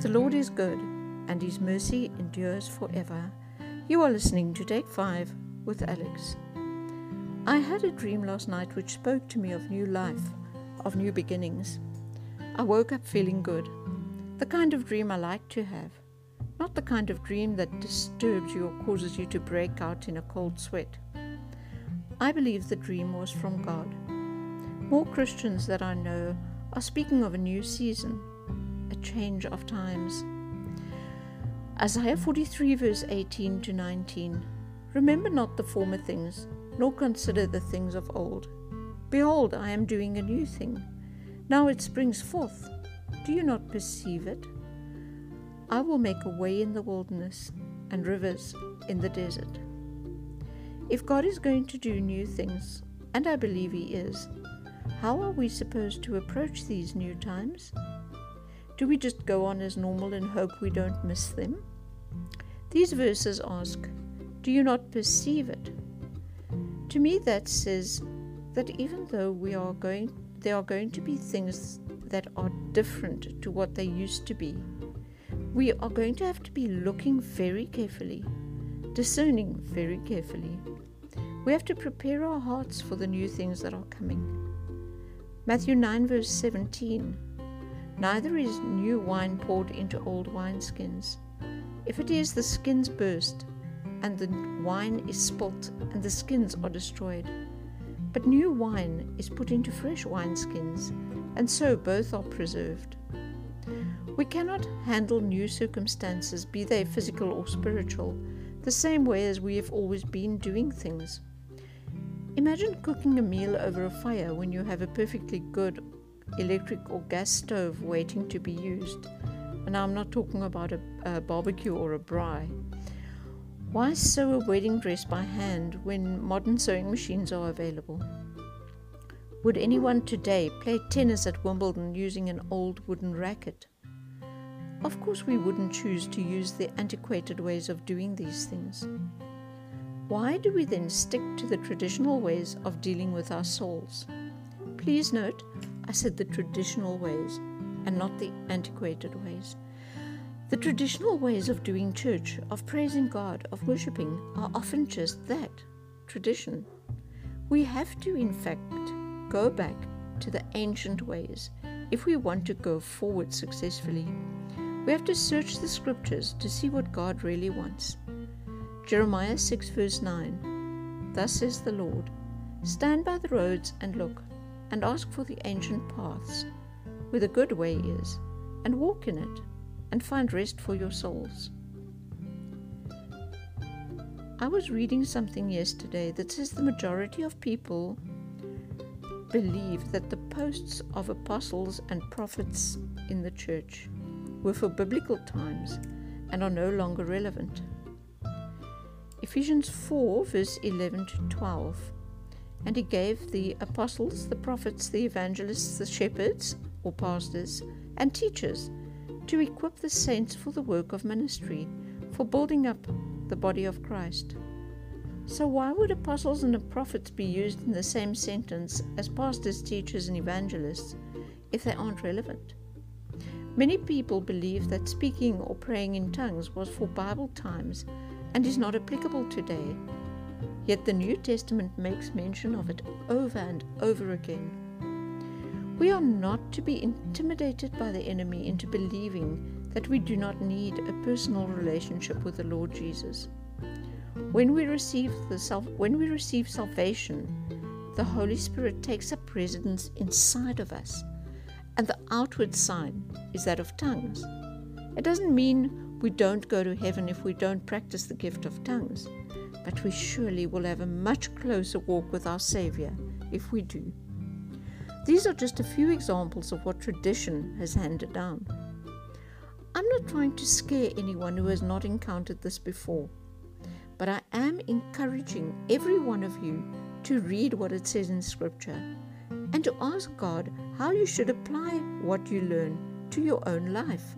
The Lord is good, and his mercy endures forever. You are listening to Take 5 with Alex. I had a dream last night which spoke to me of new life, of new beginnings. I woke up feeling good, the kind of dream I like to have, not the kind of dream that disturbs you or causes you to break out in a cold sweat. I believe the dream was from God. More Christians that I know are speaking of a new season, a change of times. Isaiah 43, verse 18 to 19 Remember not the former things, nor consider the things of old. Behold, I am doing a new thing. Now it springs forth. Do you not perceive it? I will make a way in the wilderness and rivers in the desert. If God is going to do new things, and I believe He is, how are we supposed to approach these new times? Do we just go on as normal and hope we don't miss them? These verses ask, Do you not perceive it? To me, that says that even though we are going, there are going to be things that are different to what they used to be, we are going to have to be looking very carefully, discerning very carefully. We have to prepare our hearts for the new things that are coming. Matthew 9, verse 17 Neither is new wine poured into old wineskins. If it is, the skins burst, and the wine is spilt, and the skins are destroyed. But new wine is put into fresh wineskins, and so both are preserved. We cannot handle new circumstances, be they physical or spiritual, the same way as we have always been doing things. Imagine cooking a meal over a fire when you have a perfectly good electric or gas stove waiting to be used. And I'm not talking about a, a barbecue or a braai. Why sew a wedding dress by hand when modern sewing machines are available? Would anyone today play tennis at Wimbledon using an old wooden racket? Of course, we wouldn't choose to use the antiquated ways of doing these things. Why do we then stick to the traditional ways of dealing with our souls? Please note, I said the traditional ways and not the antiquated ways. The traditional ways of doing church, of praising God, of worshipping, are often just that tradition. We have to, in fact, go back to the ancient ways if we want to go forward successfully. We have to search the scriptures to see what God really wants. Jeremiah 6, verse 9 Thus says the Lord Stand by the roads and look, and ask for the ancient paths, where the good way is, and walk in it, and find rest for your souls. I was reading something yesterday that says the majority of people believe that the posts of apostles and prophets in the church were for biblical times and are no longer relevant. Ephesians 4, verse 11 to 12. And he gave the apostles, the prophets, the evangelists, the shepherds, or pastors, and teachers to equip the saints for the work of ministry, for building up the body of Christ. So, why would apostles and prophets be used in the same sentence as pastors, teachers, and evangelists if they aren't relevant? Many people believe that speaking or praying in tongues was for Bible times and is not applicable today. Yet the New Testament makes mention of it over and over again. We are not to be intimidated by the enemy into believing that we do not need a personal relationship with the Lord Jesus. When we receive the self, when we receive salvation, the Holy Spirit takes up residence inside of us, and the outward sign is that of tongues. It doesn't mean we don't go to heaven if we don't practice the gift of tongues, but we surely will have a much closer walk with our Saviour if we do. These are just a few examples of what tradition has handed down. I'm not trying to scare anyone who has not encountered this before, but I am encouraging every one of you to read what it says in Scripture and to ask God how you should apply what you learn to your own life.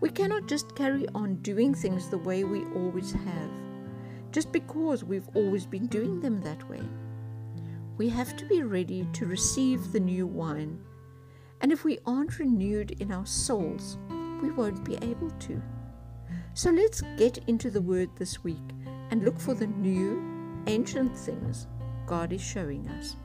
We cannot just carry on doing things the way we always have, just because we've always been doing them that way. We have to be ready to receive the new wine. And if we aren't renewed in our souls, we won't be able to. So let's get into the Word this week and look for the new, ancient things God is showing us.